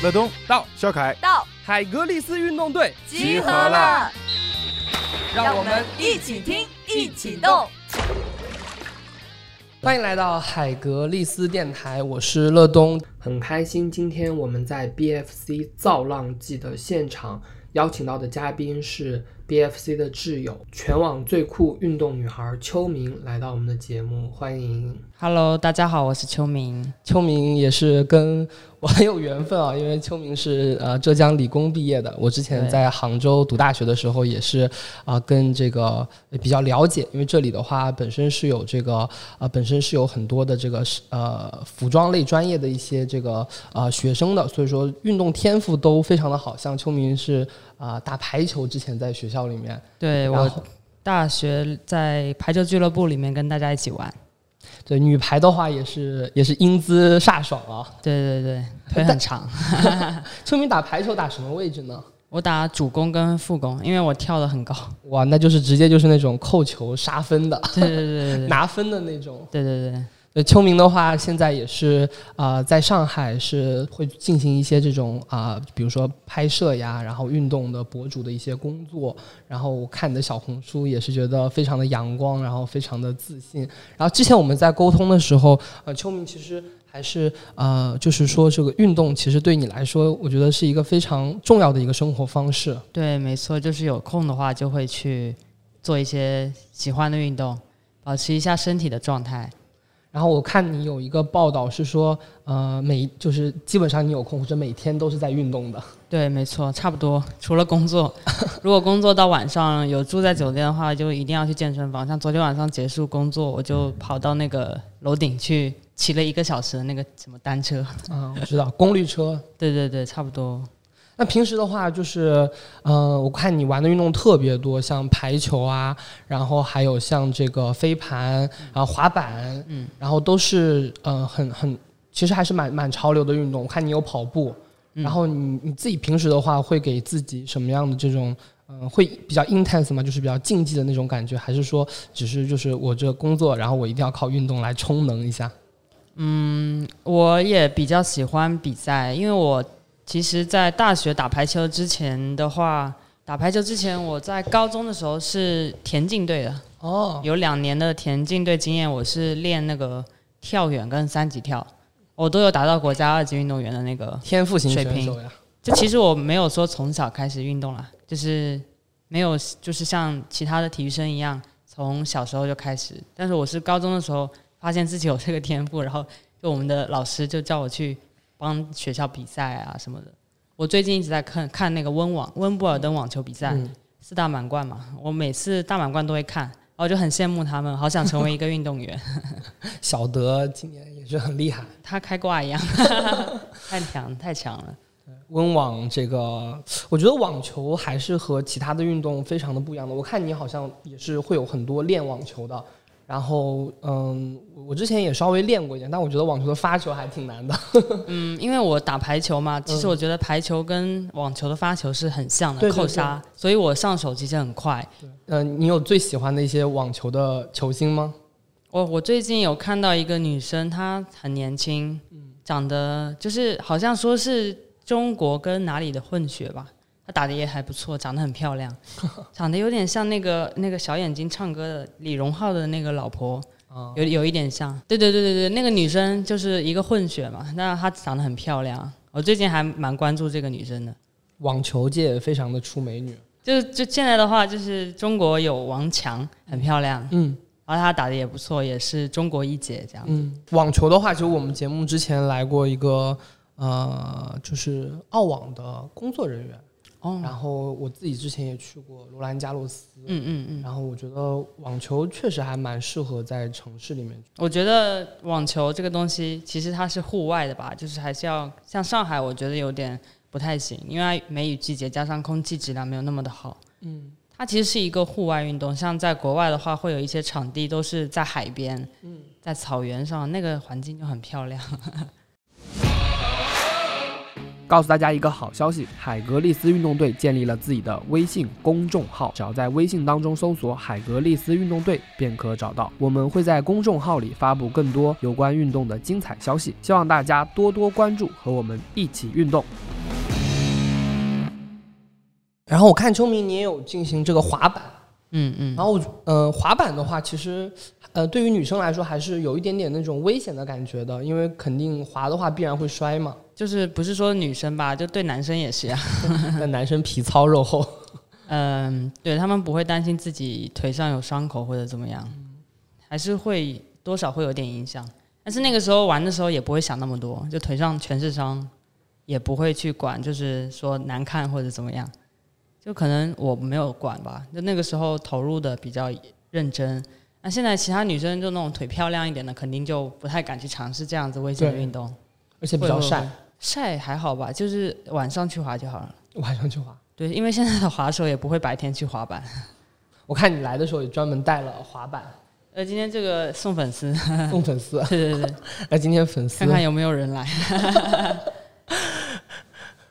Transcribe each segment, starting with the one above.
乐东到，肖凯到海格力斯运动队集合了，让我们一起听，一起动。欢迎来到海格力斯电台，我是乐东，很开心今天我们在 BFC 造浪季的现场邀请到的嘉宾是 BFC 的挚友，全网最酷运动女孩秋明来到我们的节目，欢迎。Hello，大家好，我是秋明。秋明也是跟我很有缘分啊，因为秋明是呃浙江理工毕业的，我之前在杭州读大学的时候也是啊、跟这个比较了解，因为这里的话本身是有这个呃本身是有很多的这个是呃服装类专业的一些这个呃学生的，所以说运动天赋都非常的好，像秋明是啊、打排球之前在学校里面，对我大学在排球俱乐部里面跟大家一起玩。对女排的话也是也是英姿飒爽啊。对对对，腿很长。秋明打排球打什么位置呢？我打主攻跟副攻，因为我跳的很高。哇，那就是直接就是那种扣球杀分的，对对对对对拿分的那种。对对对。呃，秋明的话，现在也是啊、在上海是会进行一些这种啊、比如说拍摄呀，然后运动的博主的一些工作。然后我看你的小红书也是觉得非常的阳光，然后非常的自信。然后之前我们在沟通的时候，呃，秋明其实还是呃，就是说这个运动其实对你来说，我觉得是一个非常重要的一个生活方式。对，没错，就是有空的话就会去做一些喜欢的运动，保持一下身体的状态。然后我看你有一个报道是说，呃，每就是基本上你有空或者每天都是在运动的。对，没错，差不多。除了工作，如果工作到晚上有住在酒店的话，就一定要去健身房。像昨天晚上结束工作，我就跑到那个楼顶去骑了一个小时的那个什么单车。嗯，我知道功率车。对对对，差不多。那平时的话，就是，呃，我看你玩的运动特别多，像排球啊，然后还有像这个飞盘，然后滑板，嗯，然后都是呃很很，其实还是蛮蛮潮流的运动。我看你有跑步，嗯然后你你自己平时的话，会给自己什么样的这种，嗯、会比较 intense 吗？就是比较竞技的那种感觉，还是说只是就是我这工作，然后我一定要靠运动来充能一下？嗯我也比较喜欢比赛，因为我其实，在大学打排球之前的话，打排球之前，我在高中的时候是田径队的，哦，有两年的田径队经验。我是练那个跳远跟三级跳，我都有达到国家二级运动员的那个。天赋型水平。就其实我没有说从小开始运动啦，就是没有就是像其他的体育生一样，从小时候就开始。但是我是高中的时候发现自己有这个天赋，然后就我们的老师就叫我去帮学校比赛啊什么的。我最近一直在看看那个温网温布尔登网球比赛，嗯四大满贯嘛，我每次大满贯都会看，然后我就很羡慕他们，好想成为一个运动员。小德今年也是很厉害。他开挂一样，太强太强了。温网这个，我觉得网球还是和其他的运动非常的不一样的。我看你好像也是会有很多练网球的，然后嗯，我我之前也稍微练过一点，但我觉得网球的发球还挺难的。嗯，因为我打排球嘛，其实我觉得排球跟网球的发球是很像的，对对扣杀，所以我上手其实很快。嗯、你有最喜欢的一些网球的球星吗？我我最近有看到一个女生，她很年轻，长得就是好像说是中国跟哪里的混血吧。她打的也还不错，长得很漂亮，长得有点像那个那个小眼睛唱歌的李荣浩的那个老婆，啊、有有一点像。对对对对对，那个女生就是一个混血嘛，那她长得很漂亮。我最近还蛮关注这个女生的。网球界非常的出美女。就就现在的话，就是中国有王强，很漂亮，嗯然后她打的也不错，也是中国一姐这样。嗯，网球的话，其实我们节目之前来过一个呃，就是澳网的工作人员，哦，然后我自己之前也去过罗兰加洛斯。嗯嗯嗯，然后我觉得网球确实还蛮适合在城市里面。我觉得网球这个东西其实它是户外的吧，就是还是要像上海，我觉得有点不太行，因为梅雨季节加上空气质量没有那么的好。嗯，它其实是一个户外运动，像在国外的话，会有一些场地都是在海边，嗯，在草原上，那个环境就很漂亮。告诉大家一个好消息，海格力斯运动队建立了自己的微信公众号，只要在微信当中搜索海格力斯运动队便可找到，我们会在公众号里发布更多有关运动的精彩消息，希望大家多多关注，和我们一起运动。然后我看秋明你也有进行这个滑板。嗯嗯，然后我呃滑板的话，其实呃对于女生来说还是有一点点那种危险的感觉的，因为肯定滑的话必然会摔嘛。就是不是说女生吧，就对男生也是呀。那男生皮糙肉厚，嗯，对他们不会担心自己腿上有伤口或者怎么样，还是会多少会有点影响。但是那个时候玩的时候也不会想那么多，就腿上全是伤，也不会去管，就是说难看或者怎么样。就可能我没有管吧，就那个时候投入的比较认真。那现在其他女生就那种腿漂亮一点的，肯定就不太敢去尝试这样子危险的运动。而且比较晒晒还好吧，就是晚上去滑就好了。晚上去滑。对，因为现在的滑手也不会白天去滑板。我看你来的时候也专门带了滑板呃，今天这个送粉丝，送粉丝，对 对对，那 今天粉丝看看有没有人来。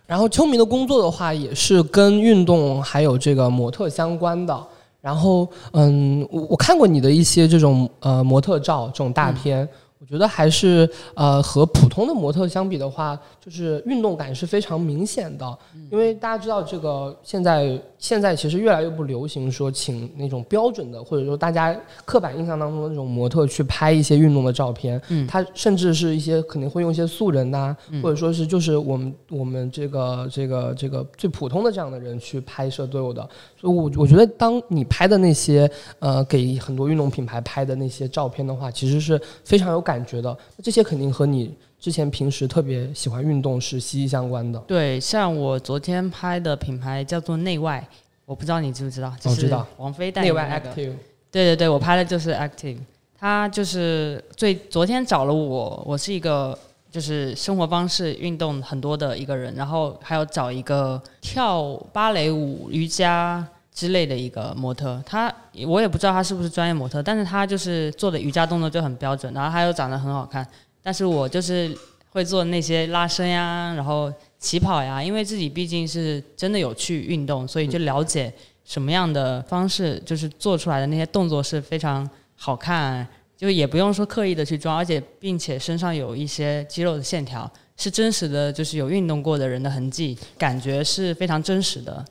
然后秋明的工作的话，也是跟运动还有这个模特相关的。然后，嗯，我我看过你的一些这种呃模特照，这种大片，我觉得还是呃和普通的模特相比的话，就是运动感是非常明显的。因为大家知道，这个现在现在其实越来越不流行说请那种标准的，或者说大家刻板印象当中的那种模特去拍一些运动的照片。嗯他甚至是一些肯定会用一些素人呐、或者说是就是我们我们这个这个这个最普通的这样的人去拍摄都有的。所以我我觉得，当你拍的那些呃给很多运动品牌拍的那些照片的话，其实是非常有感觉的。这些肯定和你之前平时特别喜欢运动是息息相关的。对，像我昨天拍的品牌叫做内外，我不知道你知不知道？就是我知道王菲代内外言的那个。active，对对对，我拍的就是 Active，他就是最昨天找了我，我是一个就是生活方式运动很多的一个人，然后还有找一个跳芭蕾舞、瑜伽之类的一个模特，他我也不知道他是不是专业模特，但是他就是做的瑜伽动作就很标准，然后他又长得很好看，但是我就是会做那些拉伸呀，然后起跑呀，因为自己毕竟是真的有去运动，所以就了解什么样的方式，就是做出来的那些动作是非常好看，就也不用说刻意的去装，而且并且身上有一些肌肉的线条是真实的，就是有运动过的人的痕迹，感觉是非常真实的。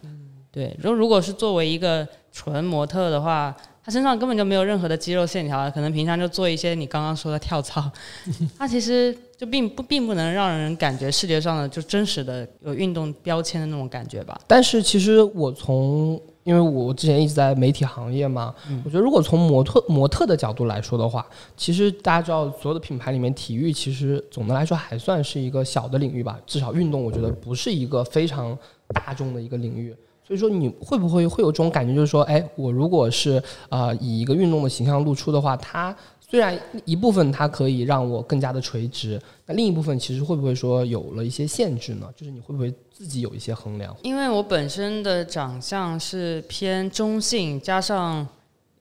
对，如如果是作为一个纯模特的话，他身上根本就没有任何的肌肉线条，可能平常就做一些你刚刚说的跳操，他其实就并不并不能让人感觉视觉上的就真实的有运动标签的那种感觉吧。但是其实我从，因为我之前一直在媒体行业嘛，我觉得如果从模特模特的角度来说的话，其实大家知道，所有的品牌里面，体育其实总的来说还算是一个小的领域吧，至少运动我觉得不是一个非常大众的一个领域。所以说，你会不会会有这种感觉，就是说，哎，我如果是呃以一个运动的形象露出的话，它虽然一部分它可以让我更加的垂直，那另一部分其实会不会说有了一些限制呢？就是你会不会自己有一些衡量？因为我本身的长相是偏中性，加上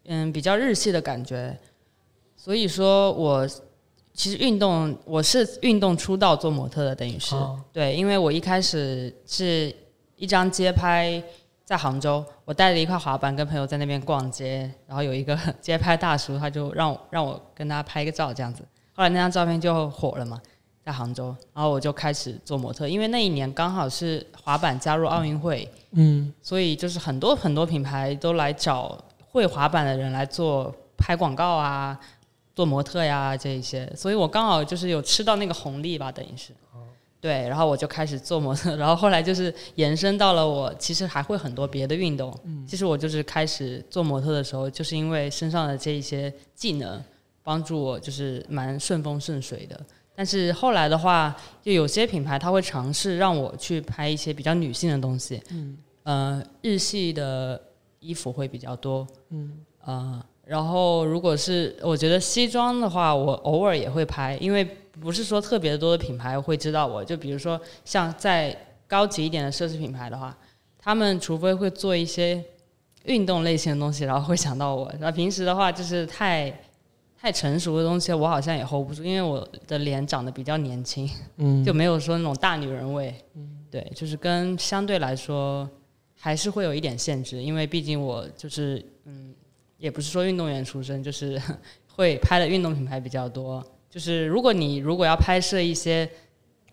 嗯比较日系的感觉，所以说我其实运动我是运动出道做模特的，等于是、哦对，因为我一开始是一张街拍在杭州，我带了一块滑板跟朋友在那边逛街，然后有一个街拍大叔，他就让我让我跟他拍个照这样子，后来那张照片就火了嘛。在杭州，然后我就开始做模特，因为那一年刚好是滑板加入奥运会，嗯，所以就是很多很多品牌都来找会滑板的人来做拍广告啊，做模特呀这一些，所以我刚好就是有吃到那个红利吧，等于是。对，然后我就开始做模特，然后后来就是延伸到了我其实还会很多别的运动。嗯。其实我就是开始做模特的时候，就是因为身上的这一些技能帮助我，就是蛮顺风顺水的。但是后来的话，就有些品牌它会尝试让我去拍一些比较女性的东西，嗯，呃，日系的衣服会比较多，嗯，呃，然后如果是我觉得西装的话，我偶尔也会拍，因为不是说特别多的品牌会知道我，就比如说像在高级一点的奢侈品牌的话，他们除非会做一些运动类型的东西，然后会想到我，那平时的话就是太。太成熟的东西，我好像也 hold 不住，因为我的脸长得比较年轻，嗯 就没有说那种大女人味。对，就是跟相对来说还是会有一点限制，因为毕竟我就是嗯，也不是说运动员出身，就是 会拍的运动品牌比较多。就是如果你如果要拍摄一些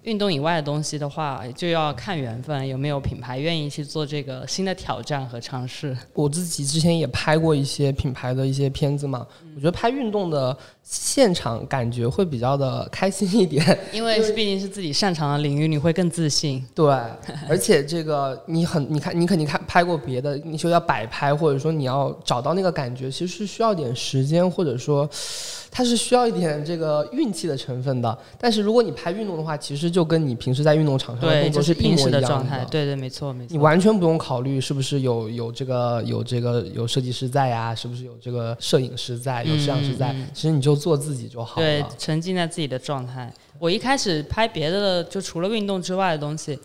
运动以外的东西的话，就要看缘分，有没有品牌愿意去做这个新的挑战和尝试。我自己之前也拍过一些品牌的一些片子嘛，我觉得拍运动的现场感觉会比较的开心一点，因为毕竟是自己擅长的领域，你会更自信。对，而且这个你很，你看你肯定看拍过别的，你说要摆拍，或者说你要找到那个感觉，其实是需要点时间，或者说。它是需要一点这个运气的成分的，但是如果你拍运动的话，其实就跟你平时在运动场上的动作是平时的状态。对对，没错没错。你完全不用考虑是不是有有这个有这个有设计师在呀，是不是有这个摄影师在，有摄像师在，其实你就做自己就好了。对，沉浸在自己的状态。我一开始拍别的，就除了运动之外的东西。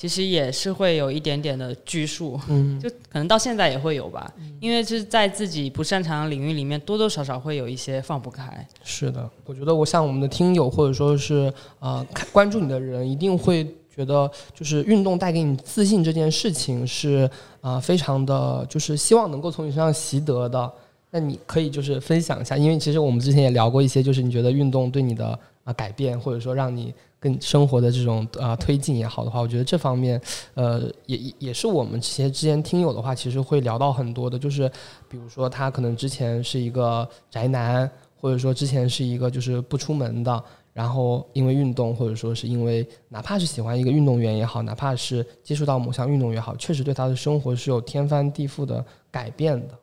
其实也是会有一点点的拘束，嗯，就可能到现在也会有吧，因为就是在自己不擅长的领域里面，多多少少会有一些放不开。是的，我觉得我像我们的听友或者说是呃关注你的人，一定会觉得就是运动带给你自信这件事情是啊非常的，就是希望能够从你身上习得的。那你可以就是分享一下，因为其实我们之前也聊过一些，就是你觉得运动对你的啊改变，或者说让你。跟生活的这种啊推进也好的话，我觉得这方面，呃，也也是我们这些之前听友的话，其实会聊到很多的，就是比如说他可能之前是一个宅男，或者说之前是一个就是不出门的，然后因为运动，或者说是因为哪怕是喜欢一个运动员也好，哪怕是接触到某项运动也好，确实对他的生活是有天翻地覆的改变的。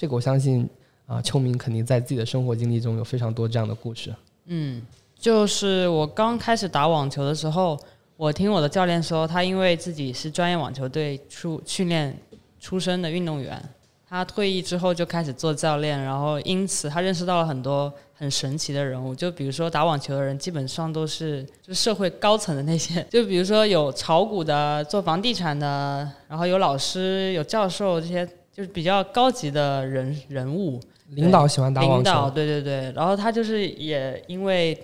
这个我相信啊，秋明肯定在自己的生活经历中有非常多这样的故事。嗯。就是我刚开始打网球的时候，我听我的教练说，他因为自己是专业网球队出训练出身的运动员，他退役之后就开始做教练，然后因此他认识到了很多很神奇的人物。就比如说打网球的人，基本上都是就社会高层的那些，就比如说有炒股的、做房地产的，然后有老师、有教授这些，就是比较高级的人人物。领导喜欢打网球。领导对对对，然后他就是也因为。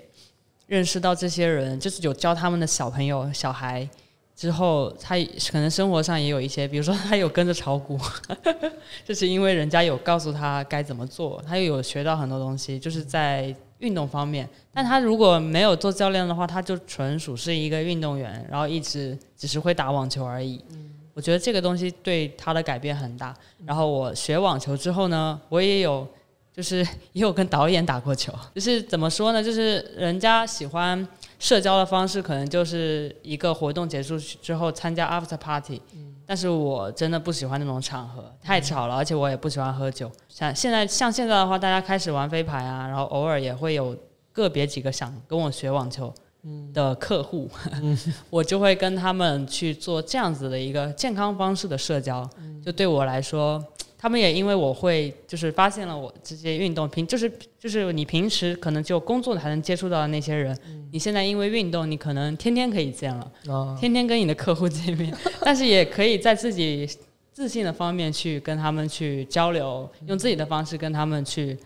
认识到这些人，就是有教他们的小朋友、小孩之后，他可能生活上也有一些，比如说他有跟着炒股，就是因为人家有告诉他该怎么做，他又有学到很多东西，就是在运动方面。但他如果没有做教练的话，他就纯属是一个运动员，然后一直只是会打网球而已。我觉得这个东西对他的改变很大。然后我学网球之后呢，我也有。就是 也有跟导演打过球，就是怎么说呢？就是人家喜欢社交的方式，可能就是一个活动结束之后参加 after party。但是我真的不喜欢那种场合，太吵了，而且我也不喜欢喝酒。像现在像现在的话，大家开始玩飞牌啊，然后偶尔也会有个别几个想跟我学网球的客户，我就会跟他们去做这样子的一个健康方式的社交。就对我来说。他们也因为我会，就是发现了我这些运动平，就是就是你平时可能就工作才能接触到的那些人，你现在因为运动，你可能天天可以见了，天天跟你的客户见面，但是也可以在自己自信的方面去跟他们去交流，用自己的方式跟他们去。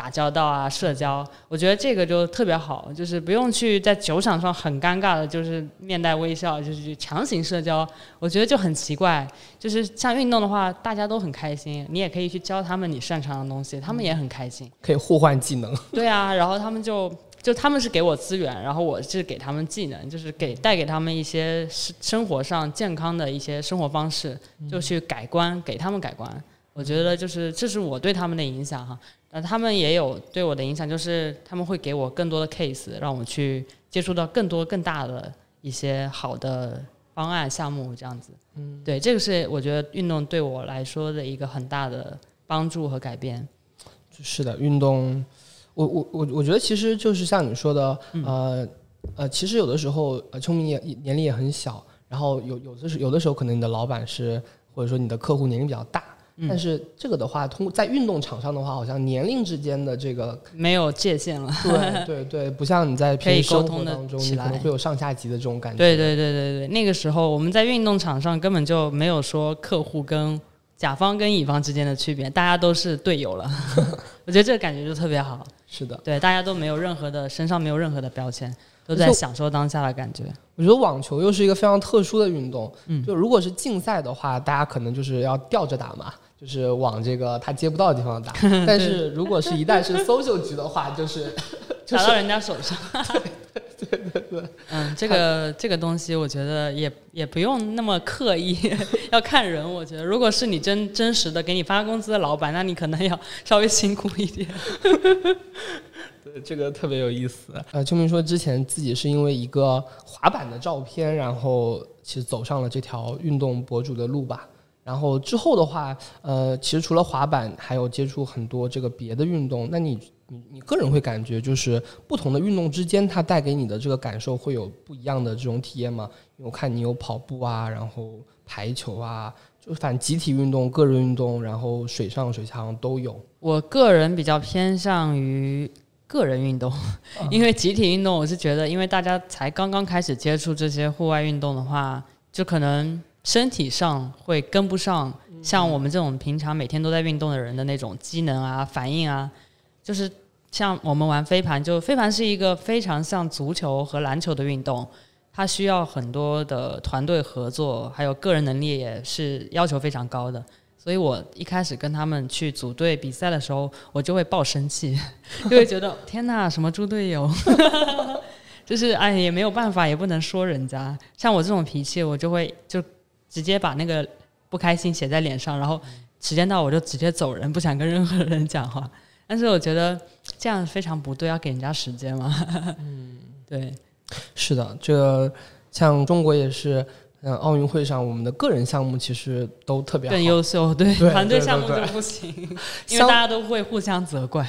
打交道啊，社交，我觉得这个就特别好，就是不用去在酒场上很尴尬的，就是面带微笑，就是去强行社交，我觉得就很奇怪。就是像运动的话，大家都很开心，你也可以去教他们你擅长的东西，他们也很开心，可以互换技能。对啊，然后他们就就他们是给我资源，然后我是给他们技能，就是给带给他们一些生生活上健康的一些生活方式，就去改观，给他们改观。我觉得就是这是我对他们的影响哈。那他们也有对我的影响，就是他们会给我更多的 case，让我去接触到更多更大的一些好的方案项目，这样子。嗯，对，这个是我觉得运动对我来说的一个很大的帮助和改变。是的，运动，我我我我觉得其实就是像你说的，呃呃，其实有的时候，呃，聪明也年龄也很小，然后有有的时有的时候可能你的老板是或者说你的客户年龄比较大。但是这个的话，通过在运动场上的话，好像年龄之间的这个没有界限了。对对对，不像你在平时生活当中，你可能会有上下级的这种感觉。对对对对对，那个时候我们在运动场上根本就没有说客户跟甲方跟乙方之间的区别，大家都是队友了。我觉得这个感觉就特别好。是的，对，大家都没有任何的身上没有任何的标签。都在享受当下的感觉。我觉得网球又是一个非常特殊的运动。嗯，就如果是竞赛的话，大家可能就是要吊着打嘛，就是往这个他接不到的地方打。但是如果是一旦是 social 局的话，就是打到人家手上。对，对对对，嗯，这个这个东西，我觉得也也不用那么刻意，要看人。我觉得，如果是你真真实的给你发工资的老板，那你可能要稍微辛苦一点。对，这个特别有意思。呃，秋明说之前自己是因为一个滑板的照片，然后其实走上了这条运动博主的路吧。然后之后的话，呃，其实除了滑板，还有接触很多这个别的运动。那你你你个人会感觉，就是不同的运动之间，它带给你的这个感受会有不一样的这种体验吗？因为我看你有跑步啊，然后排球啊，就反正集体运动、个人运动，然后水上、水下好像都有。我个人比较偏向于个人运动，因为集体运动，我是觉得，因为大家才刚刚开始接触这些户外运动的话，就可能身体上会跟不上，像我们这种平常每天都在运动的人的那种机能啊、反应啊，就是像我们玩飞盘，就飞盘是一个非常像足球和篮球的运动，它需要很多的团队合作，还有个人能力也是要求非常高的。所以我一开始跟他们去组队比赛的时候，我就会爆生气，就会觉得天哪，什么猪队友，就是哎也没有办法，也不能说人家。像我这种脾气，我就会就直接把那个不开心写在脸上，然后时间到我就直接走人，不想跟任何人讲话。但是我觉得这样非常不对，要给人家时间嘛。嗯，对，是的，这像中国也是，嗯，奥运会上我们的个人项目其实都特别好更，优秀，对对团队项目就不行，因为大家都会互相责怪。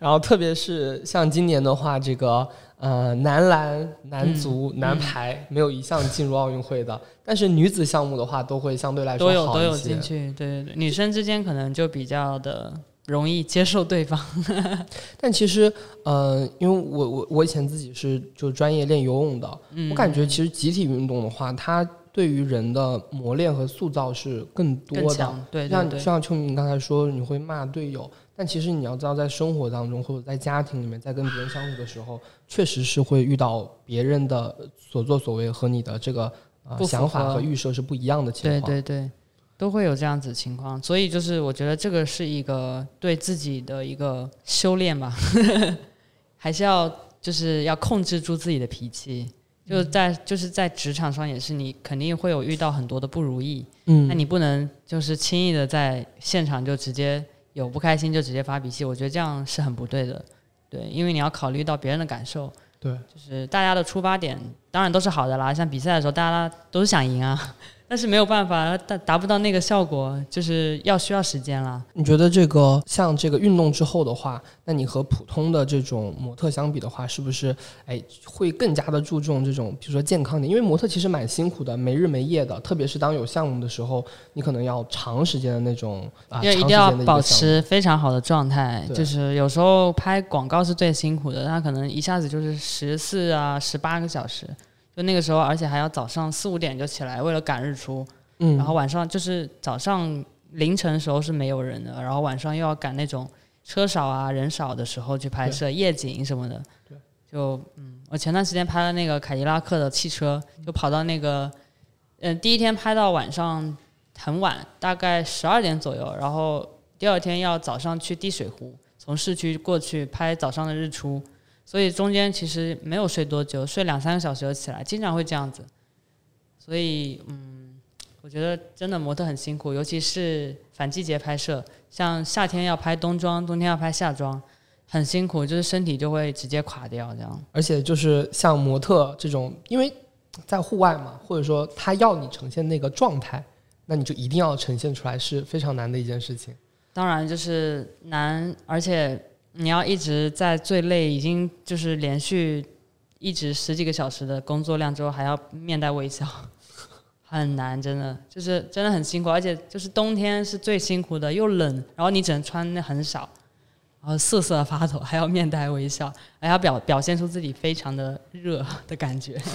然后特别是像今年的话，这个呃男篮、男足、嗯男排没有一项进入奥运会的，但是女子项目的话都会相对来说都有都好一些有进去，对对对，女生之间可能就比较的容易接受对方。但其实，呃，因为我我我以前自己是就专业练游泳的，嗯，我感觉其实集体运动的话，它对于人的磨练和塑造是更多的。对对像对，像秋明刚才说，你会骂队友，但其实你要知道，在生活当中或者在家庭里面，在跟别人相处的时候，确实是会遇到别人的所作所为和你的这个呃想法和预设是不一样的情对况。对对，都会有这样子情况。所以就是我觉得这个是一个对自己的一个修炼吧，还是要就是要控制住自己的脾气。就在就是在职场上也是，你肯定会有遇到很多的不如意，嗯，那你不能就是轻易的在现场就直接有不开心就直接发脾气，我觉得这样是很不对的。对，因为你要考虑到别人的感受，对，就是大家的出发点当然都是好的啦。像比赛的时候，大家都是想赢啊，但是没有办法达达不到那个效果，就是要需要时间了。你觉得这个像这个运动之后的话，那你和普通的这种模特相比的话，是不是哎会更加的注重这种比如说健康点？因为模特其实蛮辛苦的，没日没夜的，特别是当有项目的时候，你可能要长时间的那种啊，因为一定要保持非常好的状态，就是有时候拍广告是最辛苦的，他可能一下子就是十四啊、十八个小时，就那个时候，而且还要早上四五点就起来，为了赶日出，嗯，然后晚上就是早上凌晨的时候是没有人的，然后晚上又要赶那种车少啊、人少的时候去拍摄夜景什么的。对，就嗯，我前段时间拍了那个凯迪拉克的汽车，就跑到那个，嗯、第一天拍到晚上很晚，大概十二点左右，然后第二天要早上去滴水湖，从市区过去拍早上的日出，所以中间其实没有睡多久，睡两三个小时就起来，经常会这样子。所以嗯，我觉得真的模特很辛苦，尤其是反季节拍摄，像夏天要拍冬装，冬天要拍夏装，很辛苦，就是身体就会直接垮掉这样。而且就是像模特这种，因为在户外嘛，或者说他要你呈现那个状态，那你就一定要呈现出来，是非常难的一件事情。当然就是难，而且你要一直在最累，已经就是连续一直十几个小时的工作量之后，还要面带微笑，很难，真的就是真的很辛苦，而且就是冬天是最辛苦的，又冷，然后你只能穿的很少，然后瑟瑟发抖，还要面带微笑，还要表表现出自己非常的热的感觉。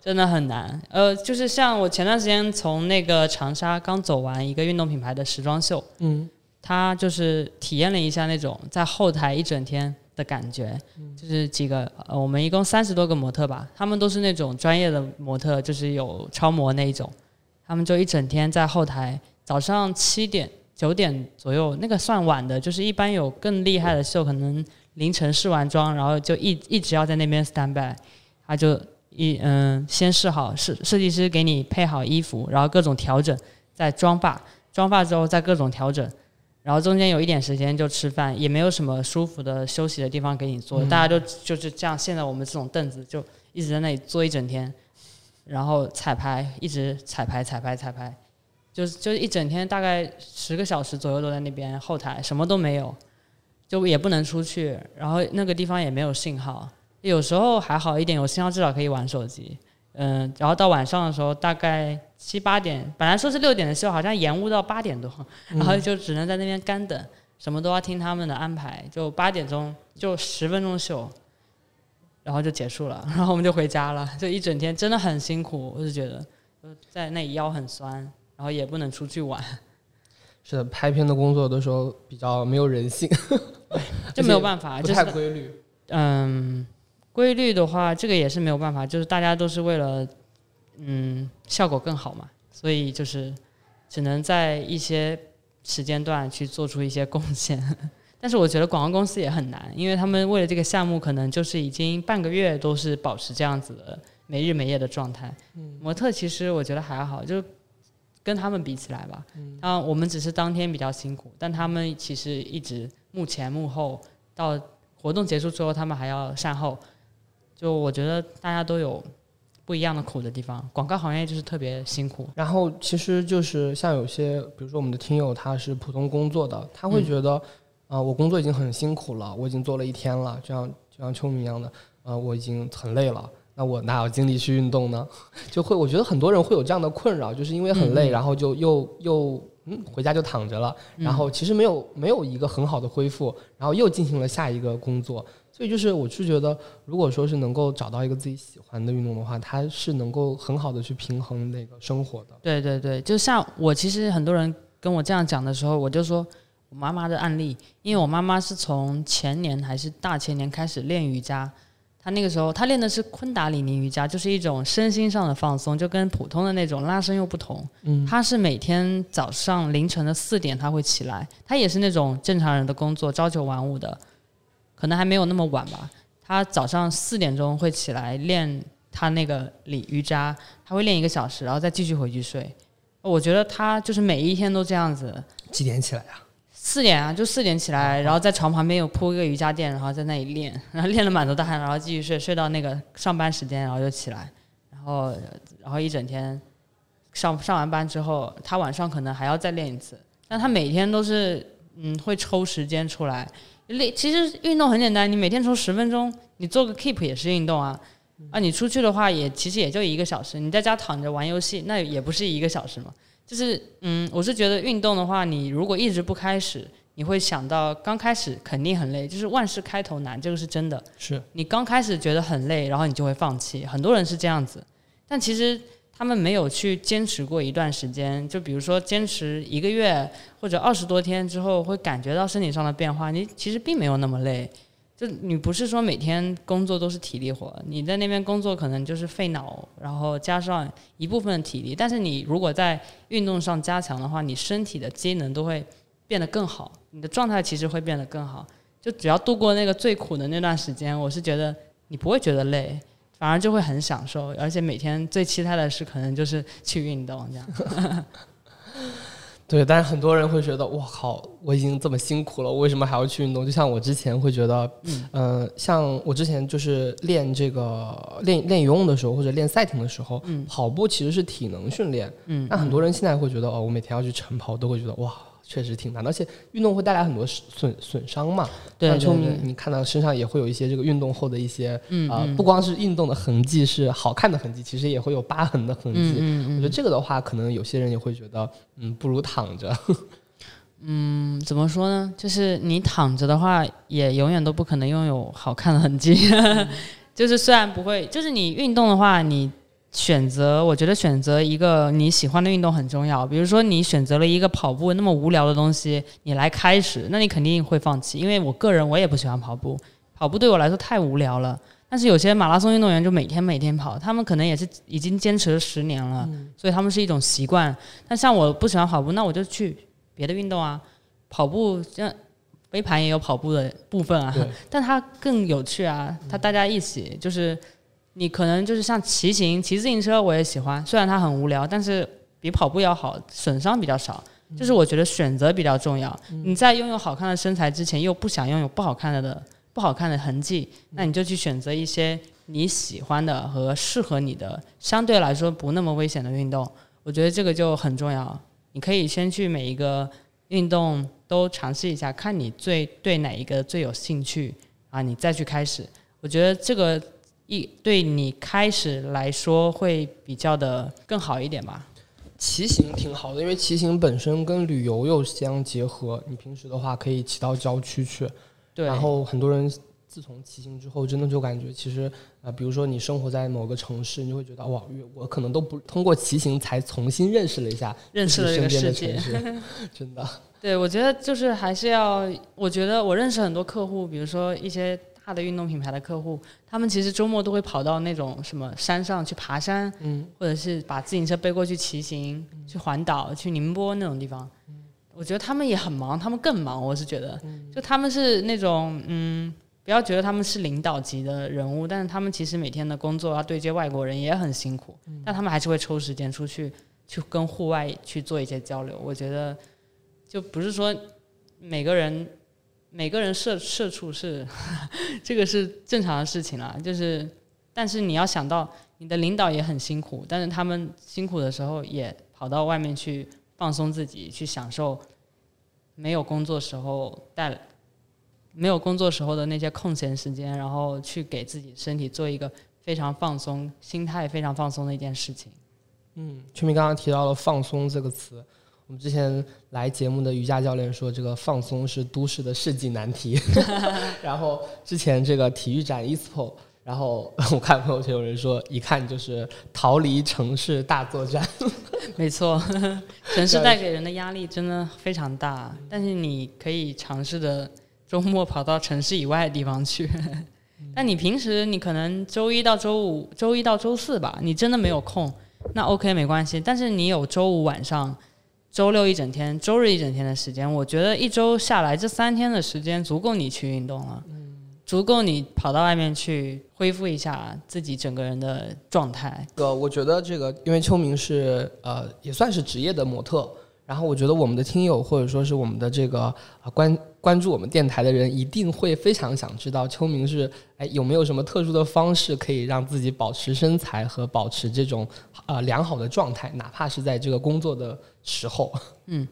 真的很难，呃，就是像我前段时间从那个长沙刚走完一个运动品牌的时装秀，嗯，他就是体验了一下那种在后台一整天的感觉，就是几个呃，我们一共三十多个模特吧，他们都是那种专业的模特，就是有超模那一种，他们就一整天在后台，早上七点九点左右，那个算晚的，就是一般有更厉害的秀，可能凌晨试完妆，然后就一一直要在那边 stand by，他就一嗯先试好设设计师给你配好衣服，然后各种调整，再妆发，妆发之后再各种调整，然后中间有一点时间就吃饭，也没有什么舒服的休息的地方给你坐，大家就就是这样。现在我们这种凳子就一直在那里坐一整天，然后彩排一直彩排彩排彩排，就是就是一整天大概十个小时左右都在那边后台，什么都没有，就也不能出去，然后那个地方也没有信号，有时候还好一点，有信号至少可以玩手机。嗯，然后到晚上的时候，大概七八点，本来说是六点的秀，好像延误到八点多，然后就只能在那边干等，什么都要听他们的安排。就八点钟就十分钟秀，然后就结束了，然后我们就回家了。就一整天真的很辛苦，我就觉得在那里腰很酸，然后也不能出去玩，是的，拍片的工作的时候比较没有人性，这没有办法，不就是太规律。嗯，规律的话，这个也是没有办法，就是大家都是为了嗯效果更好嘛，所以就是只能在一些时间段去做出一些贡献。但是我觉得广告公司也很难，因为他们为了这个项目，可能就是已经半个月都是保持这样子的没日没夜的状态。模特其实我觉得还好，就跟他们比起来吧，啊，我们只是当天比较辛苦，但他们其实一直幕前幕后到活动结束之后，他们还要善后。就我觉得大家都有不一样的苦的地方，广告行业就是特别辛苦。然后其实就是像有些，比如说我们的听友他是普通工作的，他会觉得，啊、我工作已经很辛苦了，我已经做了一天了，就像就像秋明一样的，呃，我已经很累了。那我哪有精力去运动呢？就会，我觉得很多人会有这样的困扰，就是因为很累，然后就又又嗯回家就躺着了，然后其实没有没有一个很好的恢复，然后又进行了下一个工作，所以就是我是觉得，如果说是能够找到一个自己喜欢的运动的话，它是能够很好的去平衡那个生活的。对对对，就像我其实很多人跟我这样讲的时候，我就说我妈妈的案例，因为我妈妈是从前年还是大前年开始练瑜伽，她那个时候她练的是昆达里尼瑜伽，就是一种身心上的放松，就跟普通的那种拉伸又不同。嗯她是每天早上凌晨的四点她会起来，她也是那种正常人的工作，朝九晚五的，可能还没有那么晚吧。他早上四点钟会起来练他那个里瑜伽，他会练一个小时，然后再继续回去睡。我觉得他就是每一天都这样子，几点起来啊、四点啊，就四点起来，然后在床旁边有铺一个瑜伽垫，然后在那里练，然后练了满头大汗，然后继续睡，睡到那个上班时间，然后就起来，然后然后一整天上上完班之后，他晚上可能还要再练一次，但他每天都是嗯会抽时间出来练。其实运动很简单，你每天从十分钟，你做个 keep 也是运动啊。啊，你出去的话也其实也就一个小时，你在家躺着玩游戏，那也不是一个小时嘛。就是嗯，我是觉得运动的话，你如果一直不开始，你会想到刚开始肯定很累，就是万事开头难，这个是真的。是你刚开始觉得很累，然后你就会放弃，很多人是这样子。但其实他们没有去坚持过一段时间，就比如说坚持一个月或者二十多天之后，会感觉到身体上的变化，你其实并没有那么累。就你不是说每天工作都是体力活，你在那边工作可能就是费脑，然后加上一部分体力。但是你如果在运动上加强的话，你身体的机能都会变得更好，你的状态其实会变得更好。就只要度过那个最苦的那段时间，我是觉得你不会觉得累，反而就会很享受，而且每天最期待的事可能就是去运动这样。对，但是很多人会觉得，哇靠，我已经这么辛苦了，我为什么还要去运动？就像我之前会觉得，嗯、呃，像我之前就是练这个练练游泳的时候，或者练赛艇的时候，嗯跑步其实是体能训练。嗯，那很多人现在会觉得，哦，我每天要去晨跑，都会觉得哇，确实挺难的，而且运动会带来很多损损伤嘛。对对像秋明对，你看到身上也会有一些这个运动后的一些，呃，嗯嗯不光是运动的痕迹是好看的痕迹，其实也会有疤痕的痕迹。嗯嗯我觉得这个的话，可能有些人也会觉得，嗯，不如躺着。嗯，怎么说呢？就是你躺着的话，也永远都不可能拥有好看的痕迹。就是虽然不会，就是你运动的话，你选择，我觉得选择一个你喜欢的运动很重要。比如说你选择了一个跑步那么无聊的东西，你来开始，那你肯定会放弃。因为我个人我也不喜欢跑步，跑步对我来说太无聊了。但是有些马拉松运动员就每天每天跑，他们可能也是已经坚持了十年了，所以他们是一种习惯。但像我不喜欢跑步，那我就去别的运动啊，跑步像飞盘也有跑步的部分啊，但它更有趣啊，它大家一起就是你可能就是像骑行、骑自行车，我也喜欢，虽然它很无聊，但是比跑步要好，损伤比较少。就是我觉得选择比较重要。你在拥有好看的身材之前，又不想拥有不好看的不好看的痕迹，那你就去选择一些你喜欢的和适合你的，相对来说不那么危险的运动。我觉得这个就很重要。你可以先去每一个运动都尝试一下，看你最对哪一个最有兴趣啊，你再去开始。我觉得这个一对你开始来说会比较的更好一点吧。骑行挺好的，因为骑行本身跟旅游又相结合。你平时的话可以骑到郊区去，对。然后很多人自从骑行之后，真的就感觉其实啊，比如说你生活在某个城市，你就会觉得哇，我可能都不通过骑行才重新认识了一下认识了身边的城市，真的。对，我觉得就是还是要，我觉得我认识很多客户，比如说一些。大的运动品牌的客户，他们其实周末都会跑到那种什么山上去爬山，嗯，或者是把自行车背过去骑行，去环岛，去宁波那种地方。我觉得他们也很忙，他们更忙。我是觉得，就他们是那种，嗯，不要觉得他们是领导级的人物，但是他们其实每天的工作要对接外国人也很辛苦，但他们还是会抽时间出去，去跟户外去做一些交流。我觉得，就不是说每个人。每个人社社畜是，这个是正常的事情啦。就是，但是你要想到，你的领导也很辛苦，但是他们辛苦的时候也跑到外面去放松自己，去享受没有工作时候带没有工作时候的那些空闲时间，然后去给自己身体做一个非常放松、心态非常放松的一件事情。嗯，秋明刚刚提到了“放松”这个词。我们之前来节目的瑜伽教练说，这个放松是都市的世纪难题。然后之前这个体育展 ESPO，然后我看朋友圈有人说，一看就是逃离城市大作战。没错，城市带给人的压力真的非常大，但是你可以尝试的周末跑到城市以外的地方去。但你平时你可能周一到周五、周一到周四吧，你真的没有空，那 OK 没关系。但是你有周五晚上。周六一整天，周日一整天的时间，我觉得一周下来这三天的时间足够你去运动了，足够你跑到外面去恢复一下自己整个人的状态。呃，我觉得这个，因为秋明是呃也算是职业的模特。然后我觉得我们的听友或者说是我们的这个啊关关注我们电台的人一定会非常想知道秋明是哎有没有什么特殊的方式可以让自己保持身材和保持这种呃良好的状态，哪怕是在这个工作的时候。嗯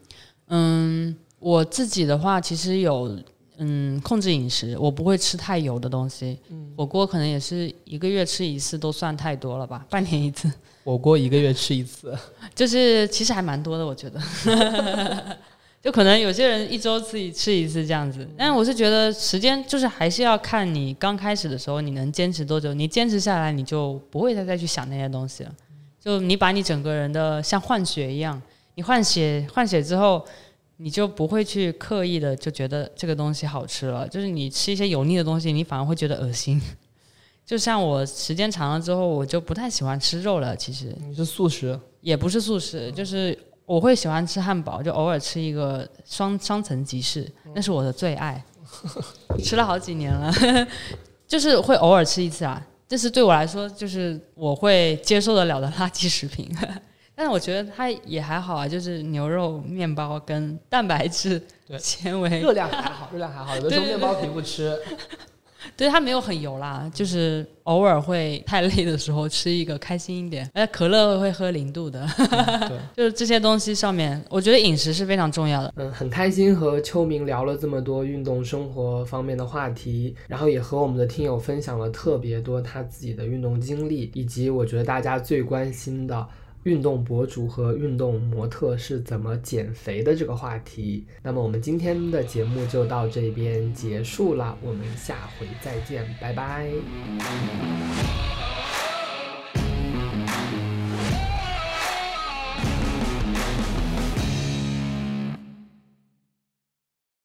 嗯，我自己的话其实有嗯控制饮食，我不会吃太油的东西。嗯火锅可能也是一个月吃一次都算太多了吧，半年一次。火锅一个月吃一次，就是其实还蛮多的，我觉得。就可能有些人一周自己吃一次这样子，但是我是觉得时间就是还是要看你刚开始的时候你能坚持多久，你坚持下来你就不会再再去想那些东西了。就你把你整个人的像换血一样，你换血换血之后，你就不会去刻意的就觉得这个东西好吃了。就是你吃一些油腻的东西，你反而会觉得恶心。就像我时间长了之后，我就不太喜欢吃肉了。其实你是素食，也不是素食，就是我会喜欢吃汉堡，就偶尔吃一个双双层吉士，那是我的最爱，吃了好几年了，就是会偶尔吃一次啊。这是对我来说，就是我会接受得了的垃圾食品。但是我觉得它也还好啊，就是牛肉、面包跟蛋白质、纤维，热量还好，热量还好。有的时候面包皮不吃。对它没有很油啦，就是偶尔会太累的时候吃一个开心一点。哎，可乐会喝零度的，对，就是这些东西上面，我觉得饮食是非常重要的。嗯，很开心和秋明聊了这么多运动生活方面的话题，然后也和我们的听友分享了特别多他自己的运动经历，以及我觉得大家最关心的。运动博主和运动模特是怎么减肥的这个话题，那么我们今天的节目就到这边结束了，我们下回再见，拜拜。